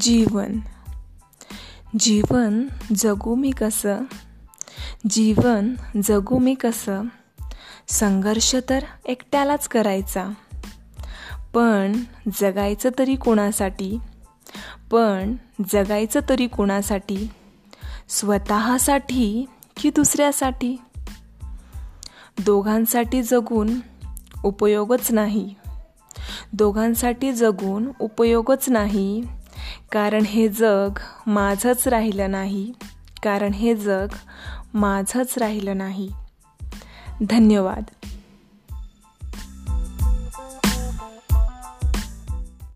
जीवन. जीवन जगू मी कसं? जीवन जगू मी कसं? संघर्ष तर एकट्यालाच करायचा. पण जगायचं तरी कोणासाठी? पण जगायचं तरी कोणासाठी? स्वतःसाठी की दुसऱ्यासाठी? दोघांसाठी जगून उपयोगच नाही. दोघांसाठी जगून उपयोगच नाही. कारण हे जग माझंच राहिलं नाही. कारण हे जग माझंच राहिलं नाही. धन्यवाद.